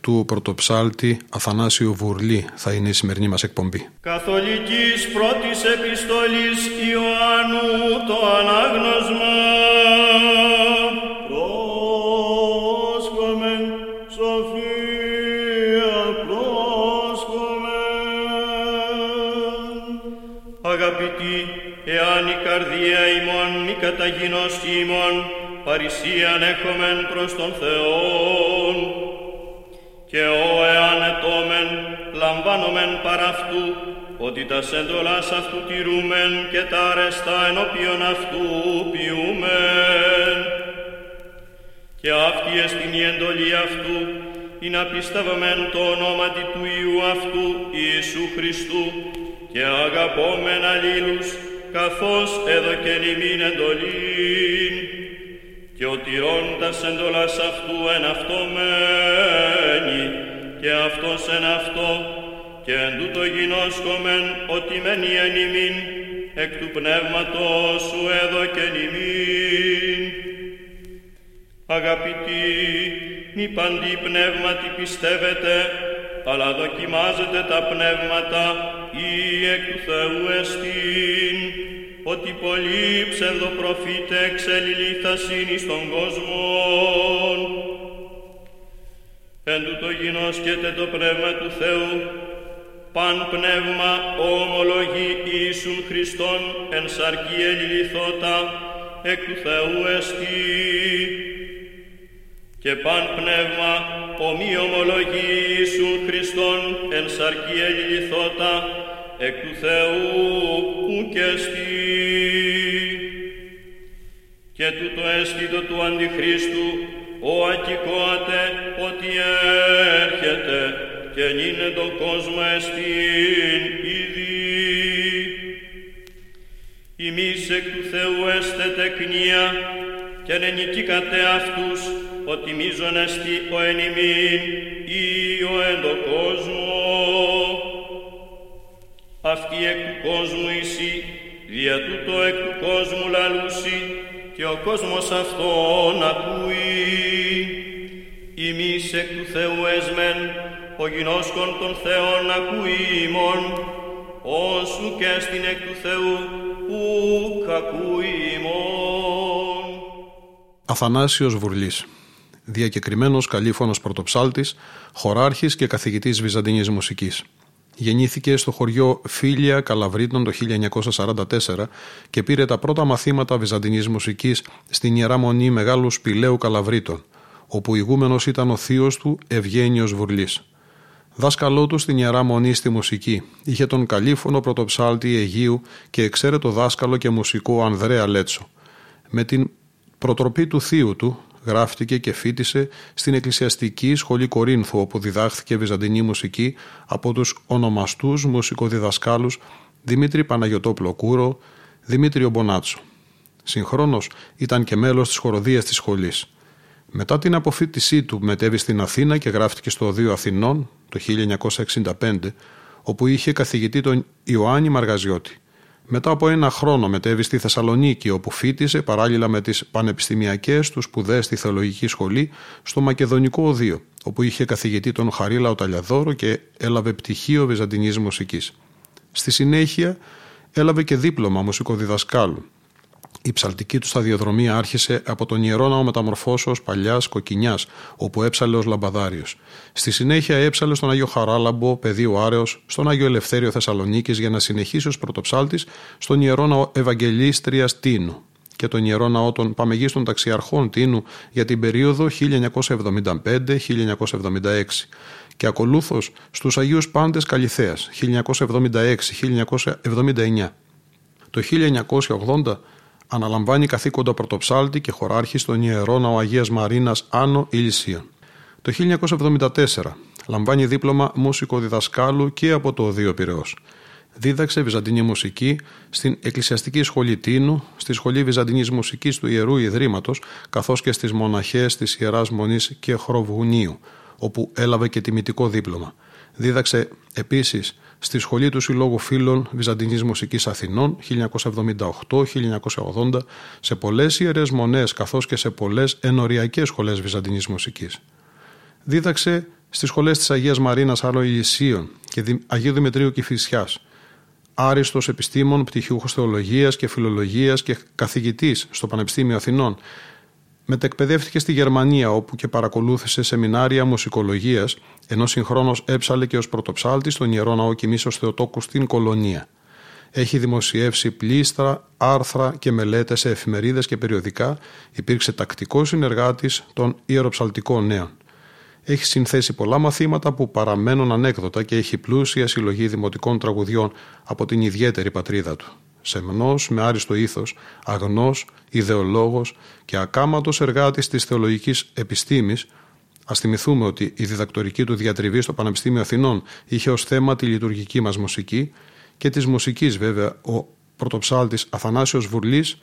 του πρωτοψάλτη Αθανάσιου Βουρλή θα είναι η σημερινή μας εκπομπή. Καθολικής πρώτης επιστολής Ιωάννου το ανάγνωσμα. Πρόσκομεν σοφία πρόσκομεν Αγαπητοί, εάν η καρδία ημών μη καταγινώσει ημών παρησίαν έχομεν προς τον Θεόν παρά αυτού, ότι τα σέντολας αυτού τηρούμεν και τα αρεστά ενώπιον αυτού ποιούμεν. Και αυτή εστιν η εντολή αυτού, είναι απίστευμεν το ονόματι του Ιού αυτού Ιησού Χριστού και αγαπόμεν αλλήλους, καθώς έδωκεν ημίν εντολήν και ο τηρώντας εντολάς αυτού εν αυτό μένει, και αυτός εν αυτό, και εν τούτο γινώσκομεν ότι μένει εν ημίν, εκ του πνεύματος σου έδωκεν ημίν. Αγαπητοί, μη παντή πνεύματι πιστεύετε, αλλά δοκιμάζετε τα πνεύματα ή εκ του Θεού εστίν, ότι πολλοί ψευδοπροφήτε εξελιλήθασιν εις τον κόσμο. Εν τούτο γινώσκεται το Πνεύμα του Θεού, παν πνεύμα ομολογεί Ιησούν Χριστόν εν σαρκή ελιληθώτα, εκ του Θεού εστί. Και παν πνεύμα ομοί ομολογεί Ιησούν Χριστόν εν σαρκή ελιληθώτα, εκ του Θεού ουκ εστί. Και τούτο αίσθητο του Αντιχρίστου, ο ακικόατε ότι έρχεται και νύνε το κόσμο εστίν ήδη. Ημείς εκ του Θεού έστε τεκνία και νικήκατε αυτούς ότι μίζον εστί ο εν ημίν ή ο εν το κόσμο. Αυτή εκ του κόσμου εσύ, δια τούτο εκ του κόσμου λαλούσι, και ο κόσμος αυτόν ακούει. Ημείς εκ του Θεού εσμεν, ο γινώσκον των Θεών ακούει ημών, όσου και στην εκ του Θεού ουκ ακούει ημών. Αθανάσιος Βουρλής διακεκριμένος καλήφωνος πρωτοψάλτης, χωράρχης και καθηγητής βυζαντινής μουσικής. Γεννήθηκε στο χωριό Φίλια Καλαβρίτων το 1944 και πήρε τα πρώτα μαθήματα βυζαντινής μουσικής στην Ιερά Μονή Μεγάλου Σπηλαίου Καλαβρίτων, όπου ηγούμενος ήταν ο θείος του Ευγένιος Βουρλής. Δάσκαλό του στην Ιερά Μονή στη μουσική, είχε τον καλήφωνο πρωτοψάλτη Αιγείου και εξαίρετο δάσκαλο και μουσικό Ανδρέα Λέτσο. Με την προτροπή του θείου του, γράφτηκε και φίτησε στην Εκκλησιαστική Σχολή Κορίνθου όπου διδάχθηκε βυζαντινή μουσική από τους ονομαστούς μουσικοδιδασκάλους Δημήτρη Παναγιωτόπλο Κούρο, Δημήτριο Μπονάτσο. Συγχρόνως ήταν και μέλος της χοροδίας της σχολής. Μετά την αποφύτισή του μετέβη στην Αθήνα και γράφτηκε στο Οδείο Αθηνών το 1965 όπου είχε καθηγητή τον Ιωάννη Μαργαζιώτη. Μετά από ένα χρόνο μετέβη στη Θεσσαλονίκη, όπου φίτησε παράλληλα με τις πανεπιστημιακές του σπουδές στη Θεολογική Σχολή στο Μακεδονικό Οδείο, όπου είχε καθηγητή τον Χαρίλα Οταλιαδόρο και έλαβε πτυχίο Βυζαντινής Μουσικής. Στη συνέχεια έλαβε και δίπλωμα μουσικοδιδασκάλου. Η ψαλτική του σταδιοδρομία άρχισε από τον ιερό ναό μεταμορφώσεως παλιάς Κοκκινιάς, όπου έψαλε ως λαμπαδάριος. Στη συνέχεια έψαλε στον Άγιο Χαράλαμπο, πεδίο Άρεος, στον Άγιο Ελευθέριο Θεσσαλονίκης για να συνεχίσει ως πρωτοψάλτης στον ιερό ναό Ευαγγελίστρια Τίνου και τον ιερό ναό των Παμεγίστων Ταξιαρχών Τίνου για την περίοδο 1975-1976 και ακολούθως στους Αγίους Πάντες Καλιθέας 1976-1979. Το 1980 αναλαμβάνει καθήκοντα πρωτοψάλτη και χωράρχη στον Ιερό Ναό Αγίας Μαρίνας Άνω Ηλυσίων. Το 1974 λαμβάνει δίπλωμα μουσικοδιδασκάλου και από το Οδείο Πυραιός. Δίδαξε Βυζαντινή μουσική στην Εκκλησιαστική Σχολή Τίνου, στη Σχολή Βυζαντινής Μουσικής του Ιερού Ιδρύματος, καθώς και στις μοναχές της Ιεράς Μονής και Χροβγουνίου, όπου έλαβε και τιμητικό δίπλωμα. Δίδαξε επίσης στη Σχολή του Συλλόγου Φίλων Βυζαντινής Μουσικής Αθηνών 1978-1980 σε πολλές ιερές μονές καθώς και σε πολλές ενοριακές σχολές Βυζαντινής Μουσικής. Δίδαξε στις σχολές της Αγίας Μαρίνας Άλλο Ηλυσίων και Αγίου Δημητρίου Κηφισιάς άριστος επιστήμων, πτυχιούχος θεολογίας και φιλολογίας και καθηγητής στο Πανεπιστήμιο Αθηνών. Μετεκπαιδεύτηκε στη Γερμανία όπου και παρακολούθησε σεμινάρια μουσικολογίας ενώ συγχρόνως έψαλε και ως πρωτοψάλτης στον Ιερό Ναό Κοιμήσεως Θεοτόκου στην Κολονία. Έχει δημοσιεύσει πλήστρα, άρθρα και μελέτες σε εφημερίδες και περιοδικά, υπήρξε τακτικός συνεργάτης των ιεροψαλτικών νέων. Έχει συνθέσει πολλά μαθήματα που παραμένουν ανέκδοτα και έχει πλούσια συλλογή δημοτικών τραγουδιών από την ιδιαίτερη πατρίδα του. Σεμνός, με άριστο ήθος, αγνός, ιδεολόγος και ακάματος εργάτης της θεολογικής επιστήμης, Α θυμηθούμε ότι η διδακτορική του διατριβή στο Πανεπιστήμιο Αθηνών είχε ως θέμα τη λειτουργική μας μουσική και της μουσικής, βέβαια, ο πρωτοψάλτης Αθανάσιος Βουρλής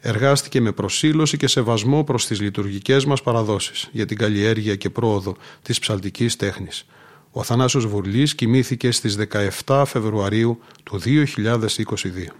εργάστηκε με προσήλωση και σεβασμό προς τις λειτουργικές μας παραδόσεις για την καλλιέργεια και πρόοδο της ψαλτικής τέχνης. Ο Θανάσιος Βουρλής κοιμήθηκε στις 17 Φεβρουαρίου του 2022.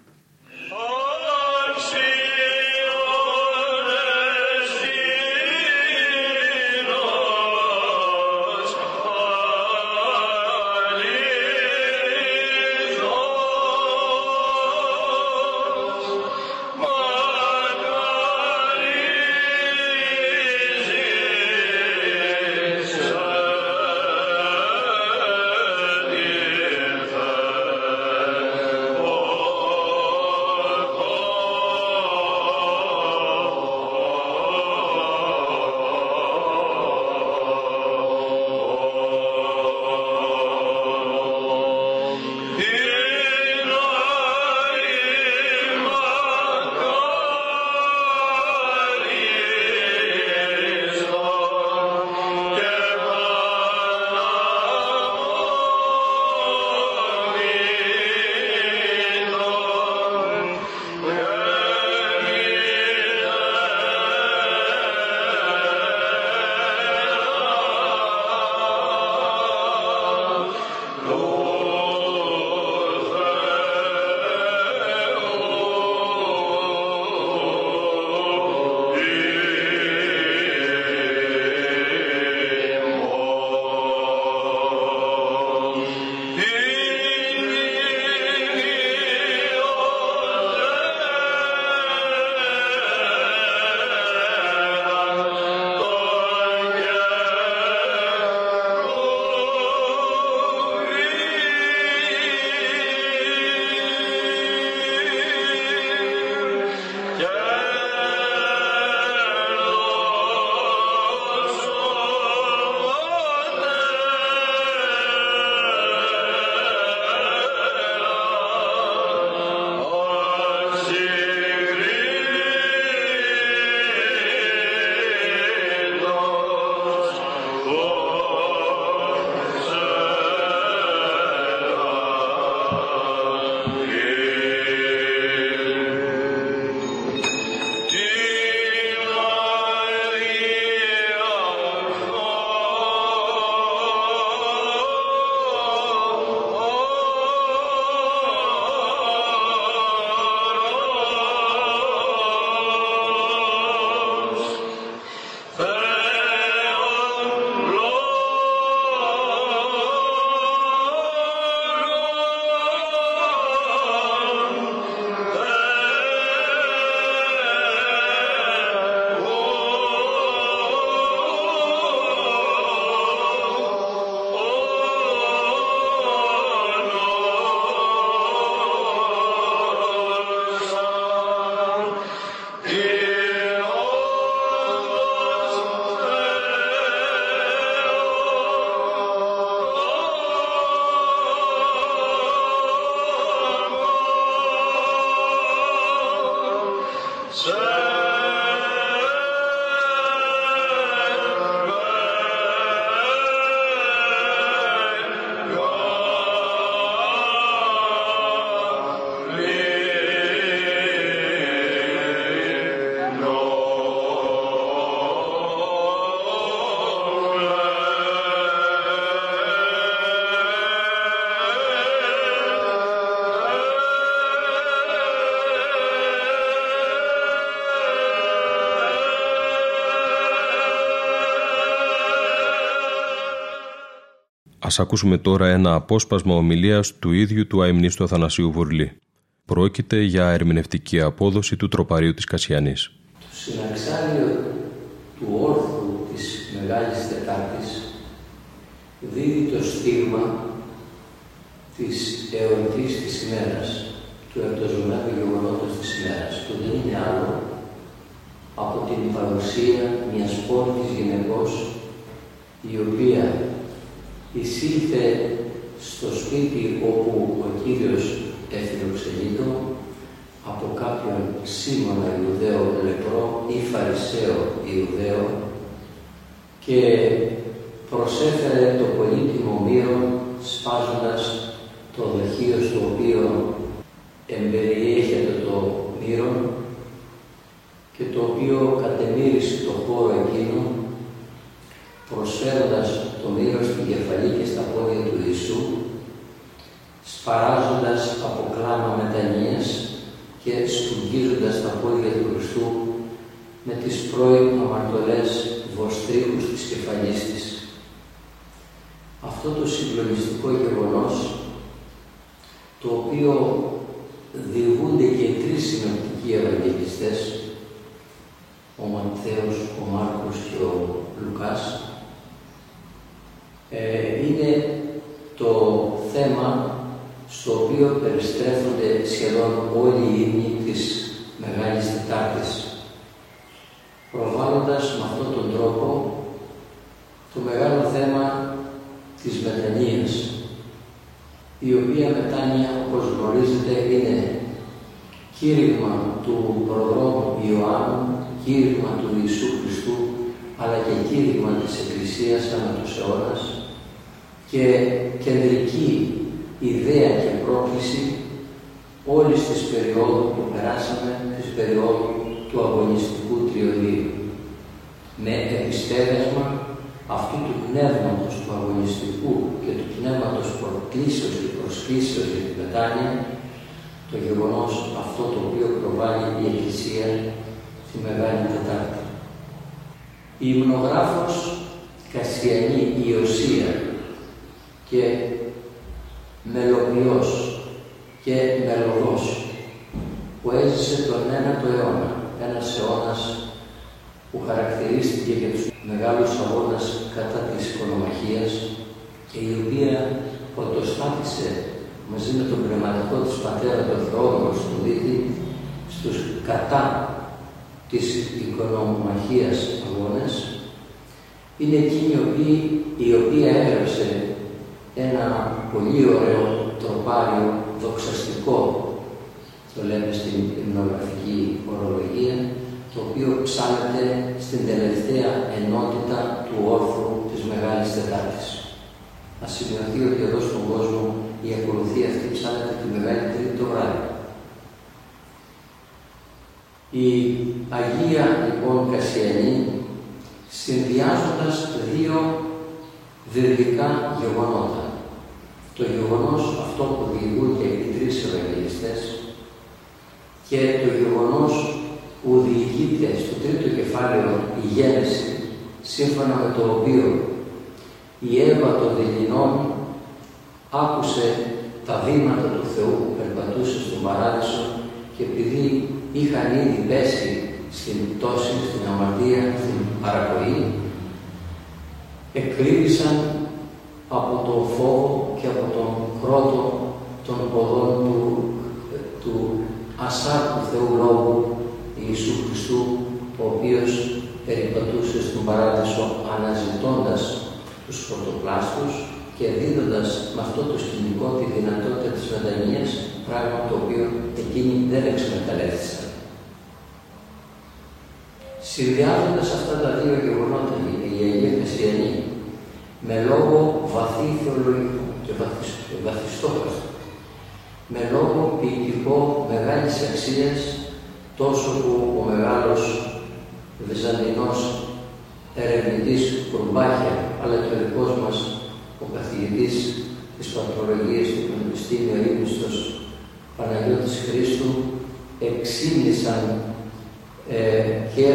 Ας ακούσουμε τώρα ένα απόσπασμα ομιλίας του ίδιου του αιμνίστου Αθανασίου Βουρλή. Πρόκειται για ερμηνευτική απόδοση του τροπαρίου της Κασιανής. Το συναξάριο του όρθου της Μεγάλης Τετάρτης δίδει το στίγμα της εορτής της ημέρας, του επτοζωνάτου γεγονότος της ημέρας, που δεν είναι άλλο από την παρουσία μιας πόρτης γυναικός η οποία εισήλθε στο σπίτι όπου ο Κύριος εφιλοξενείτο από κάποιον Σίμωνα Ιουδαίο λεπρό ή Φαρισαίο Ιουδαίο και προσέφερε το πολύτιμο μύρο σπάζοντας το δοχείο στο οποίο εμπεριέχεται το μύρο και το οποίο κατεμύρισε το χώρο εκείνο προσφέροντας το μύρο στην κεφαλή και στα πόδια του Ιησού σπαράζοντας από κλάμα μετανοίας και στουγγίζοντας τα πόδια του Χριστού με τις πρώην αμαρτωλές βοστρίχους της κεφαλής της. Αυτό το συγκλονιστικό γεγονός, το οποίο διηγούνται και οι τρεις συνοπτικοί Ευαγγελιστές, ο Ματθαίος, ο Μάρκος και ο Λουκάς, ε, είναι το θέμα στο οποίο περιστρέφονται σχεδόν όλοι οι ύμνοι της Μεγάλης Τετάρτης, προβάλλοντας με αυτόν τον τρόπο το μεγάλο θέμα της μετανοίας, η οποία μετάνοια, όπως γνωρίζετε, είναι κήρυγμα του προδρόμου Ιωάννου, κήρυγμα του Ιησού Χριστού, αλλά και κήρυγμα της Εκκλησίας ανά τους αιώνας και κεντρική ιδέα και πρόκληση όλης της περίοδου που περάσαμε, της περίοδου του αγωνιστικού τριωδίου. Με επιστέγασμα αυτού του πνεύματος του αγωνιστικού και του πνεύματος προκλήσεως και προσκλήσεως για την μετάνοια, το γεγονός αυτό το οποίο προβάλλει η Εκκλησία τη Μεγάλη Τετάρτη. Η υμνογράφος Κασιανή Ιωσία και μελοποιός και μελωδός που έζησε τον 9ο αιώνα, ένας αιώνας που χαρακτηρίστηκε για τους μεγάλους αγώνας κατά της οικονομαχίας και η οποία πρωτοστάτησε μαζί με τον πνευματικό της πατέρα τον Θεόδωρο του Δίτη στους κατά της οικονομαχίας αγώνες. Είναι εκείνη η οποία έγραψε ένα πολύ ωραίο τροπάριο δοξαστικό, το λέμε στην υμνογραφική ορολογία, το οποίο ψάλεται στην τελευταία ενότητα του όρθου της Μεγάλης Τετάρτης. Να σημειωθεί ότι εδώ στον κόσμο η ακολουθία αυτή ψάλεται τη Μεγάλη Τρίτη το βράδυ. Η Αγία λοιπόν Κασιανή συνδυάζοντας δύο δεδικά γεγονότα. Το γεγονός αυτό που διηγούνται οι τρεις Ευαγγελιστές και το γεγονός που διηγείται στο τρίτο κεφάλαιο η γέννηση, σύμφωνα με το οποίο η Εύα των Δελινών άκουσε τα βήματα του Θεού που περπατούσε στον Παράδεισο και επειδή είχαν ήδη πέσει στην πτώση, στην αμαρτία, στην παρακοή, εκκλήδησαν από τον φόβο και από τον κρότο των ποδών του, του ασάρτου Θεού Λόγου Ιησού Χριστού, ο οποίος περιπατούσε στον Παράδεισο αναζητώντας τους πρωτοπλάστους και δίδοντας με αυτό το σκηνικό τη δυνατότητα της μετανοίας, πράγμα το οποίο εκείνοι δεν εξμεταλλεύτησαν. Συνδυάζοντας αυτά τα δύο γεγονότα, η Αγία Χριστιανή, με λόγο βαθύ θεολογικό και βαθιστόχαστο, με λόγο ποιητικό μεγάλης αξίας, τόσο που ο μεγάλος Βυζαντινός ερευνητής Κουρμπάχια, αλλά και ο δικός μας ο καθηγητής της Πατρολογίας του Πανεπιστήμιου Ήμιστος Παναγιώτης Χρήστου εξήμνησαν ε, και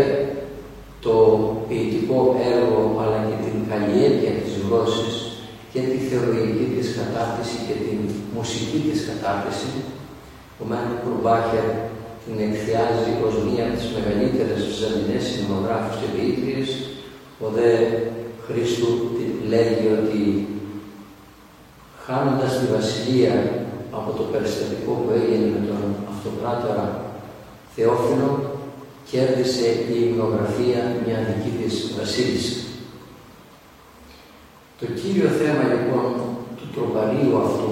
το ποιητικό έργο αλλά και την καλλιέργεια της γλώσσης και και τη θεωρητική της κατάρτιση και την μουσική της κατάρτιση. Ο Μένου Κουρμπάχερ την εκθιάζει ως μία από τις μεγαλύτερες βυζαντινές συνομογράφους και ποιήτριες. Ο δε Χρήστου λέγει ότι χάνοντας τη βασιλεία από το περιστατικό που έγινε με τον αυτοκράτορα Θεόφιλο, κέρδισε η υμνογραφία μια δική της βασίλισσα. Το κύριο θέμα λοιπόν του τροπαρίου αυτού,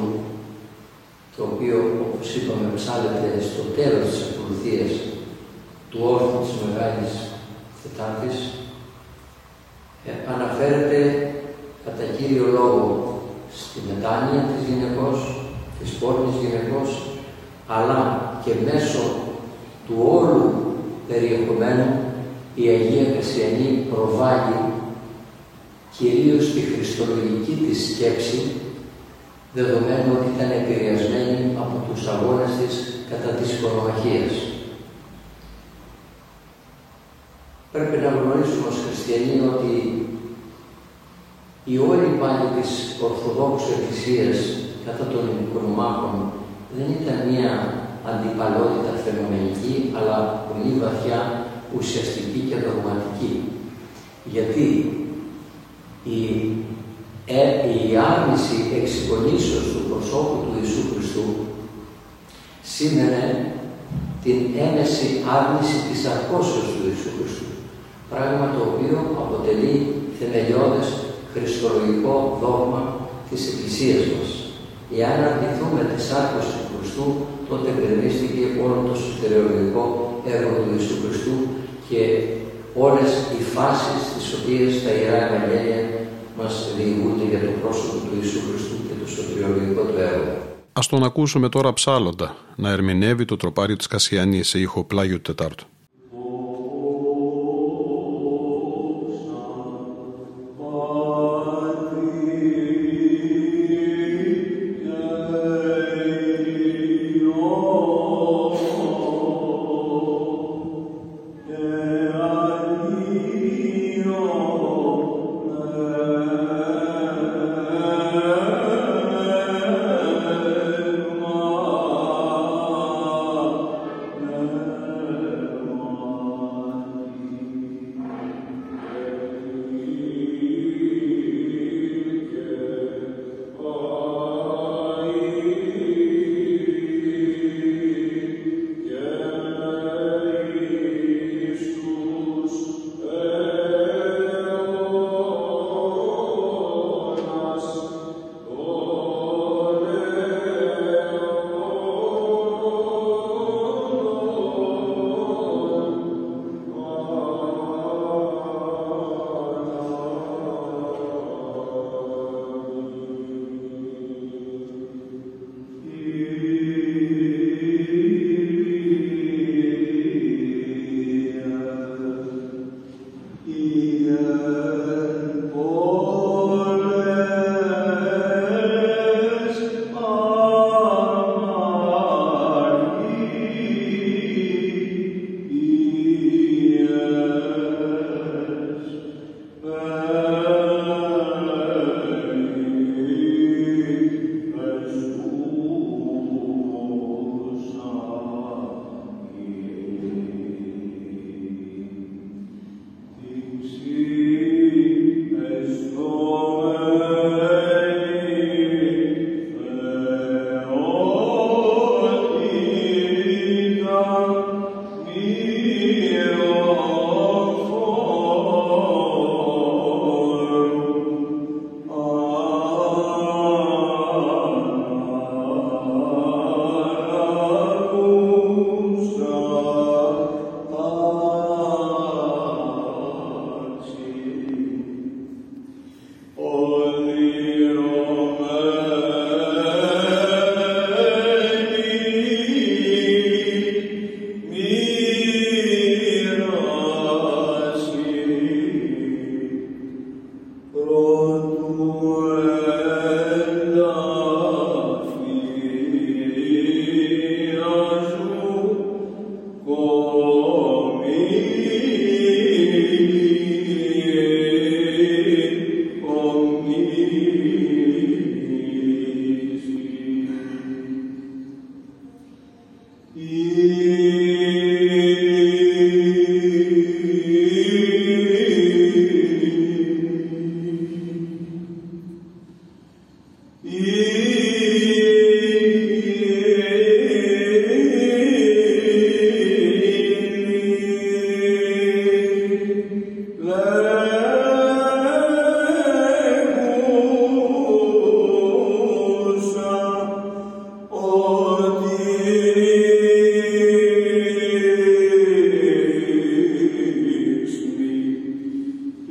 το οποίο όπως είπαμε ψάλεται στο τέλος της ακολουθίας του όρθου της Μεγάλης Τετάρτης, ε, αναφέρεται κατά κύριο λόγο στη μετάνοια της γυναικός, της πόρνης γυναικός, αλλά και μέσω του όλου περιεχομένου η Αγία Κασιανή προβάλλει κυρίως τη χριστολογική της σκέψη δεδομένου ότι ήταν επηρεασμένη από τους αγώνες της κατά της οικονομαχίας. Πρέπει να γνωρίσουμε ως χριστιανοί ότι η όλη πάλι της Ορθοδόξου Εκκλησίας κατά των οικονομάκων δεν ήταν μία αντιπαλότητα φαινομενική, αλλά πολύ βαθιά ουσιαστική και δογματική. Γιατί η, ε, η άρνηση εξοικονήσεως του προσώπου του Ιησού Χριστού σήμαινε την έμεση άρνηση της αρκώσεως του Ιησού Χριστού. Πράγμα το οποίο αποτελεί θεμελιώδες χριστολογικό δόγμα της Εκκλησίας μας. Εάν αρνηθούμε τη σάρκωση του Χριστού, τότε γκρεμίστηκε όλο το σωτερεολογικό έργο του Ιησού Χριστού και όλες οι φάσεις τις οποίες τα Ιερά Ευαγγέλια μας διηγούνται για το πρόσωπο του Ιησού Χριστού και το σωτηριολογικό του έργο. Ας τον ακούσουμε τώρα ψάλλοντα να ερμηνεύει το τροπάριο της Κασιανής σε ήχο πλάγιου Τετάρτου.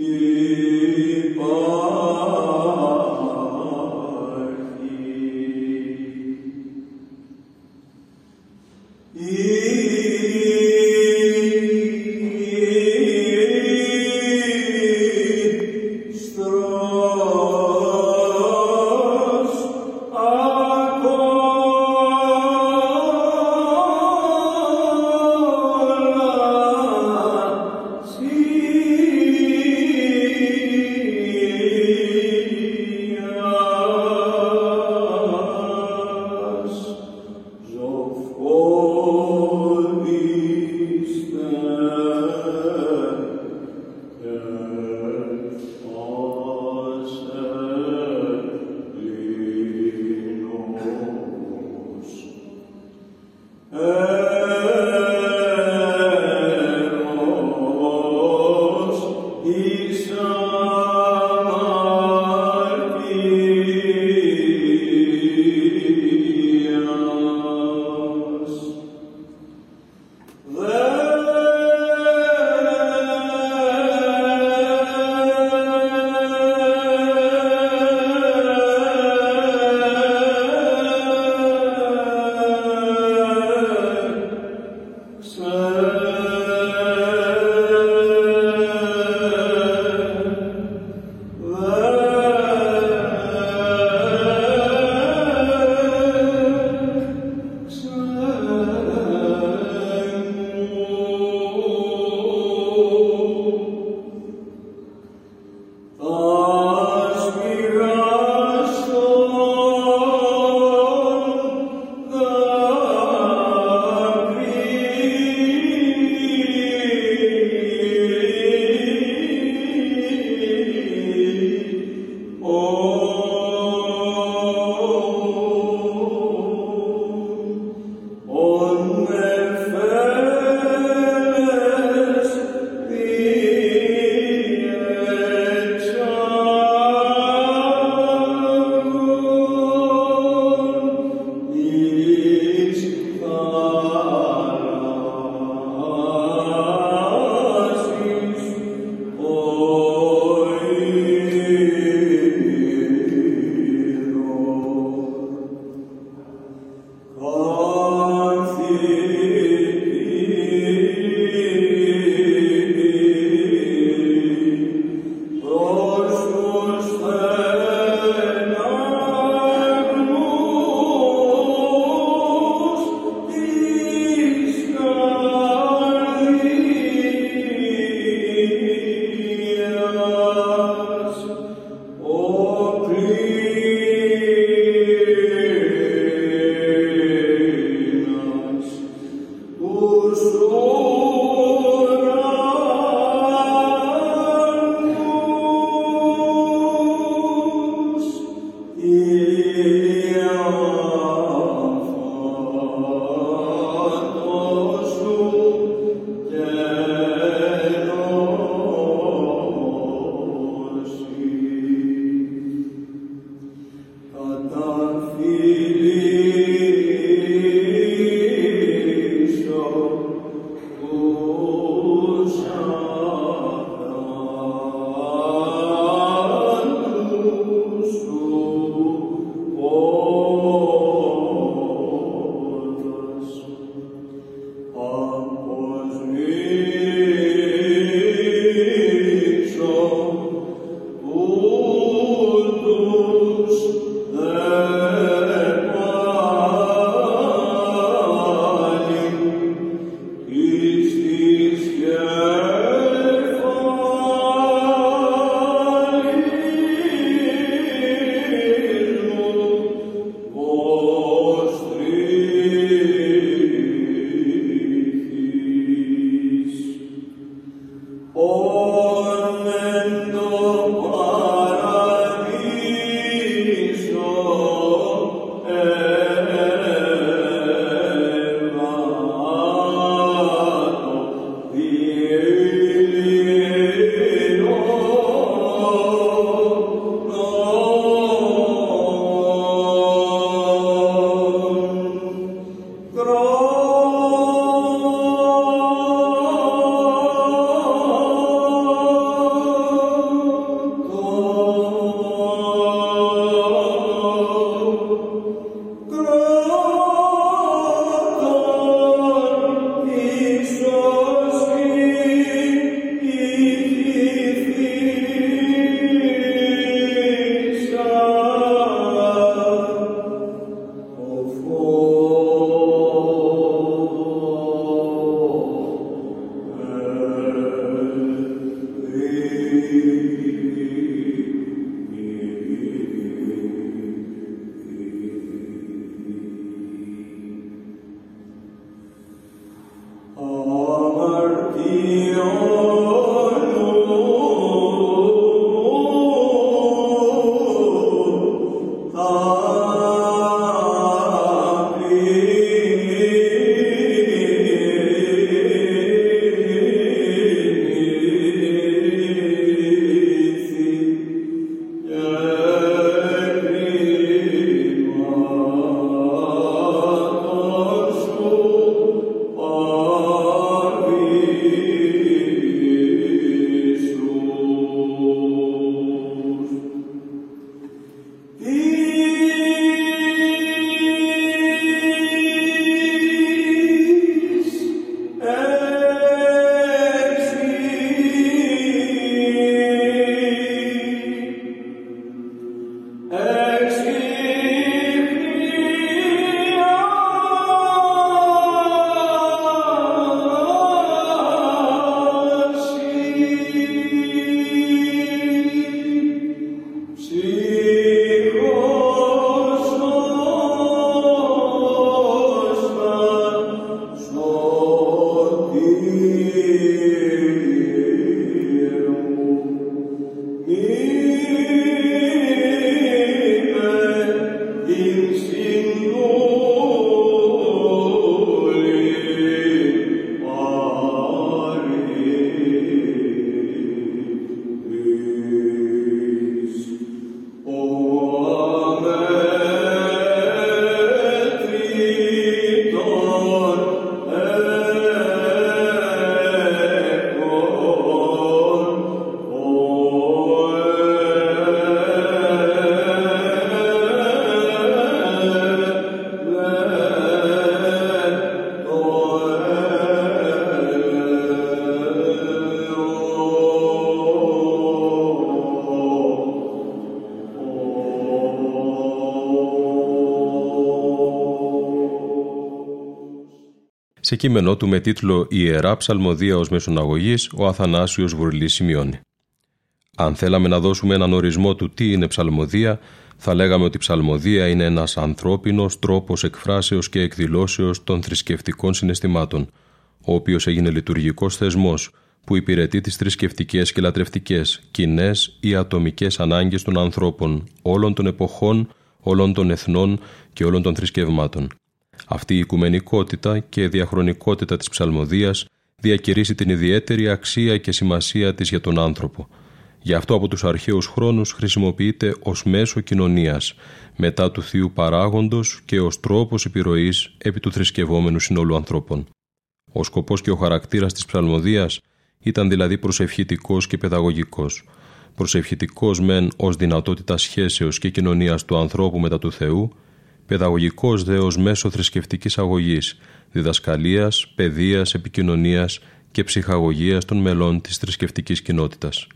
you. Σε κείμενό του με τίτλο «Ιερά ψαλμοδία ως μεσοναγωγής» ο Αθανάσιος Βουρλής σημειώνει. Αν θέλαμε να δώσουμε έναν ορισμό του τι είναι ψαλμοδία, θα λέγαμε ότι ψαλμοδία είναι ένας ανθρώπινος τρόπος εκφράσεως και εκδηλώσεως των θρησκευτικών συναισθημάτων, ο οποίος έγινε λειτουργικός θεσμός που υπηρετεί τις θρησκευτικές και λατρευτικές, κοινές ή ατομικές ανάγκες των ανθρώπων όλων των εποχών, όλων των εθνών και όλων των θρησκευμάτων. Αυτή η οικουμενικότητα και διαχρονικότητα της ψαλμοδίας διακηρύσει την ιδιαίτερη αξία και σημασία της για τον άνθρωπο. Γι' αυτό από τους αρχαίους χρόνους χρησιμοποιείται ως μέσο κοινωνίας, μετά του θείου παράγοντος και ως τρόπος επιρροής επί του θρησκευόμενου συνόλου ανθρώπων. Ο σκοπός και ο χαρακτήρας της ψαλμοδίας ήταν δηλαδή προσευχητικός και παιδαγωγικός. Προσευχητικός μεν ως δυνατότητα σχέσεως και κοινωνίας του ανθρώπου μετά του Θεού, παιδαγωγικός δε ως μέσο θρησκευτικής αγωγής, διδασκαλίας, παιδείας, επικοινωνίας και ψυχαγωγίας των μελών της θρησκευτικής κοινότητας.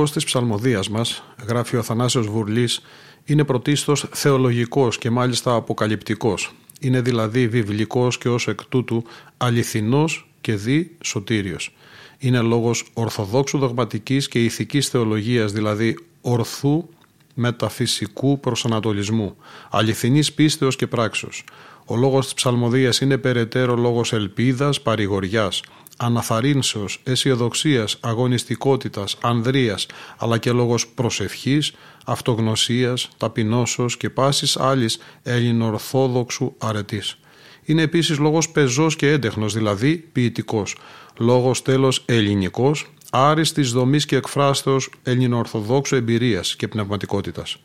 Λόγος της ψαλμοδίας μας, γράφει ο Αθανάσιος Βουρλής, είναι πρωτίστως θεολογικός και μάλιστα αποκαλυπτικός. Είναι δηλαδή βιβλικός και ως εκ τούτου αληθινός και δι σωτήριος. Είναι λόγος ορθοδόξου δογματικής και ηθικής θεολογίας, δηλαδή ορθού μεταφυσικού προσανατολισμού, αληθινής πίστεως και πράξεως. Ο λόγος της ψαλμοδίας είναι περαιτέρω λόγος ελπίδας, παρηγοριάς, αναθαρρύνσεως, αισιοδοξίας, αγωνιστικότητας, ανδρείας, αλλά και λόγος προσευχής, αυτογνωσίας, ταπεινώσεως και πάσης άλλης ελληνοορθόδοξου αρετής. Είναι επίσης λόγος πεζός και έντεχνος, δηλαδή ποιητικός. Λόγος τέλος ελληνικός, άριστης δομής και εκφράστεως ελληνοορθοδόξου εμπειρίας και πνευματικότητας.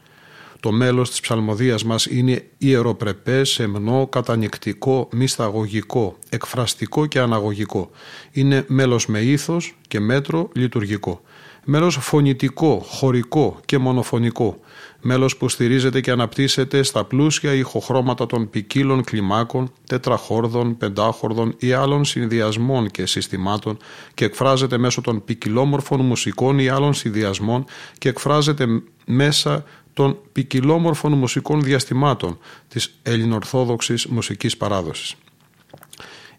Το μέλος της ψαλμοδίας μας είναι ιεροπρεπές, σεμνό, κατανικτικό, μυσταγωγικό, εκφραστικό και αναγωγικό. Είναι μέλος με ήθος και μέτρο λειτουργικό. Μέλος φωνητικό, χωρικό και μονοφωνικό. Μέλος που στηρίζεται και αναπτύσσεται στα πλούσια ηχοχρώματα των ποικίλων κλιμάκων, τετραχόρδων, πεντάχορδων ή άλλων συνδυασμών και συστημάτων και εκφράζεται μέσω των ποικιλόμορφων μουσικών ή άλλων συνδυασμών και εκφράζεται μέσα των ποικιλόμορφων μουσικών διαστημάτων της ελληνοορθόδοξης μουσικής παράδοσης.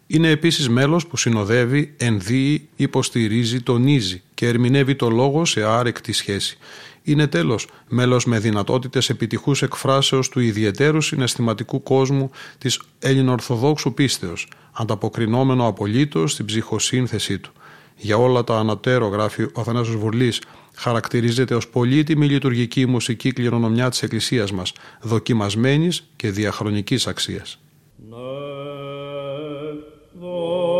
Είναι επίσης μέλος που συνοδεύει, ενδύει, υποστηρίζει, τονίζει και ερμηνεύει το λόγο σε άρεκτη σχέση. Είναι τέλος μέλος με δυνατότητες επιτυχούς εκφράσεως του ιδιαιτέρου συναισθηματικού κόσμου της ελληνοορθοδόξου πίστεως, ανταποκρινόμενο απολύτως στην ψυχοσύνθεσή του. Για όλα τα ανατέρω γράφει ο Αθανάσιος Βουρλής χαρακτηρίζεται ως πολύτιμη λειτουργική μουσική κληρονομιά της Εκκλησίας μας, δοκιμασμένης και διαχρονικής αξίας. Lord.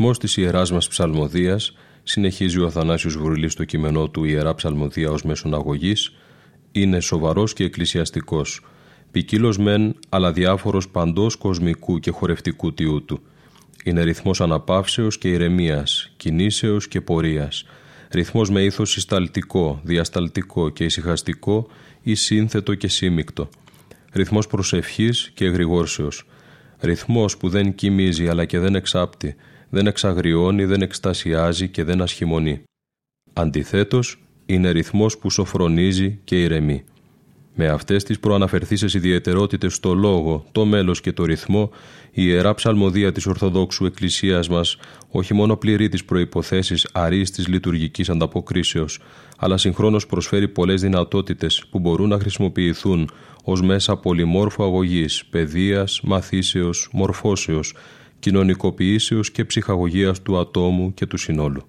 Ρυθμός της Ιεράς μας ψαλμοδίας, συνεχίζει ο Αθανάσιος Βρουλής στο κείμενό του Ιερά Ψαλμοδία ως μέσον αγωγής, είναι σοβαρός και εκκλησιαστικός, ποικίλος μεν αλλά διάφορος παντός κοσμικού και χορευτικού τιού του. Είναι ρυθμός αναπαύσεως και ηρεμίας, κινήσεως και πορείας, ρυθμός με ήθος συσταλτικό, διασταλτικό και ησυχαστικό ή σύνθετο και σύμικτο, ρυθμός προσευχής και εγρηγόρσεως, ρυθμός που δεν κοιμίζει αλλά και δεν εξάπτει, δεν εξαγριώνει, δεν εκστασιάζει και δεν ασχημονεί. Αντιθέτως, είναι ρυθμός που σοφρονίζει και ηρεμεί. Με αυτές τις προαναφερθήσεις ιδιαιτερότητες στο λόγο, το μέλος και το ρυθμό, η Ιερά Ψαλμοδία της Ορθοδόξου Εκκλησίας μας όχι μόνο πληρεί τις προϋποθέσεις αρίστης λειτουργικής ανταποκρίσεως, αλλά συγχρόνως προσφέρει πολλές δυνατότητες που μπορούν να χρησιμοποιηθούν ως μέσα πολυμόρφου αγωγής, παιδείας, μαθήσεως, μορφώσεως, κοινωνικοποιήσεως και ψυχαγωγίας του ατόμου και του συνόλου.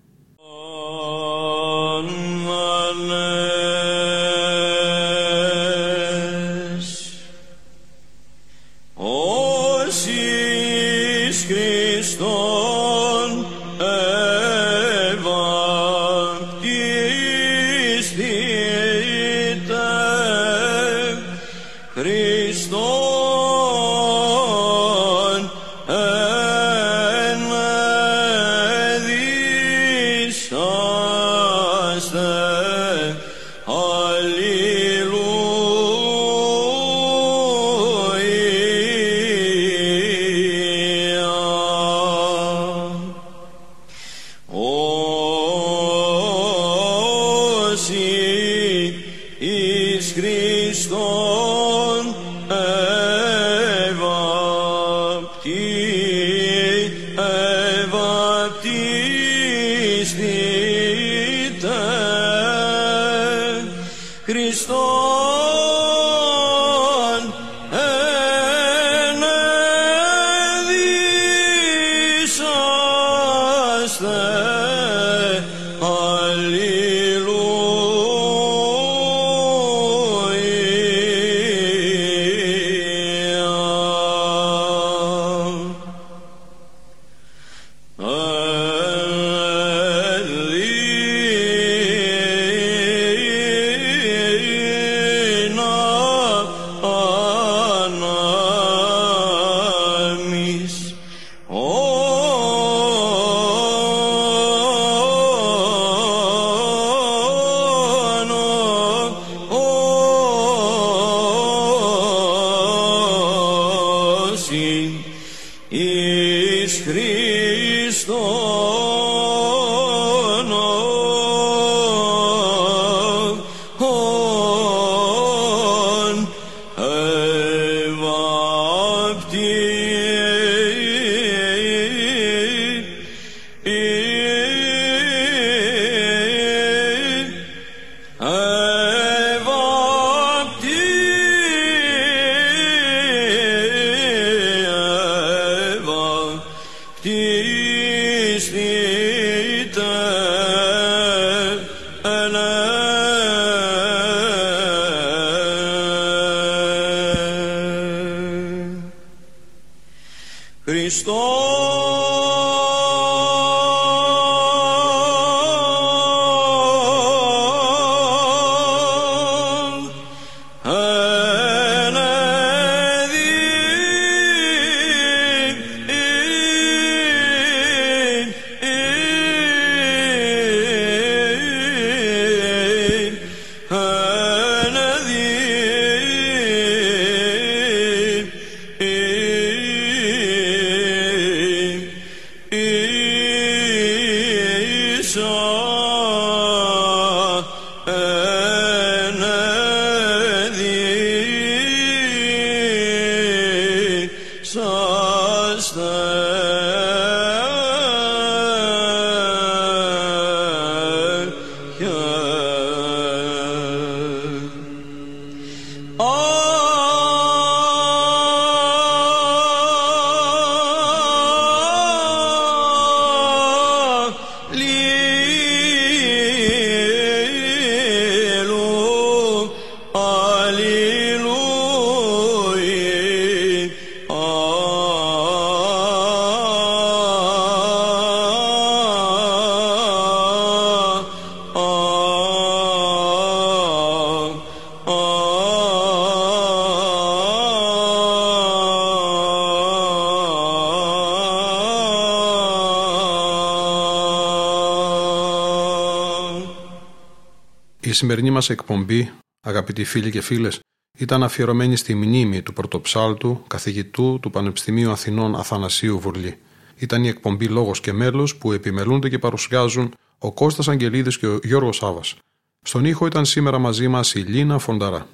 Aslan μας εκπομπή, αγαπητοί φίλοι και φίλες, ήταν αφιερωμένη στη μνήμη του πρωτοψάλτου, καθηγητού του Πανεπιστημίου Αθηνών Αθανασίου Βουρλή. Ήταν η εκπομπή Λόγος και Μέλος που επιμελούνται και παρουσιάζουν ο Κώστας Αγγελίδης και ο Γιώργος Σάβας. Στον ήχο ήταν σήμερα μαζί μας η Λίνα Φονταρά.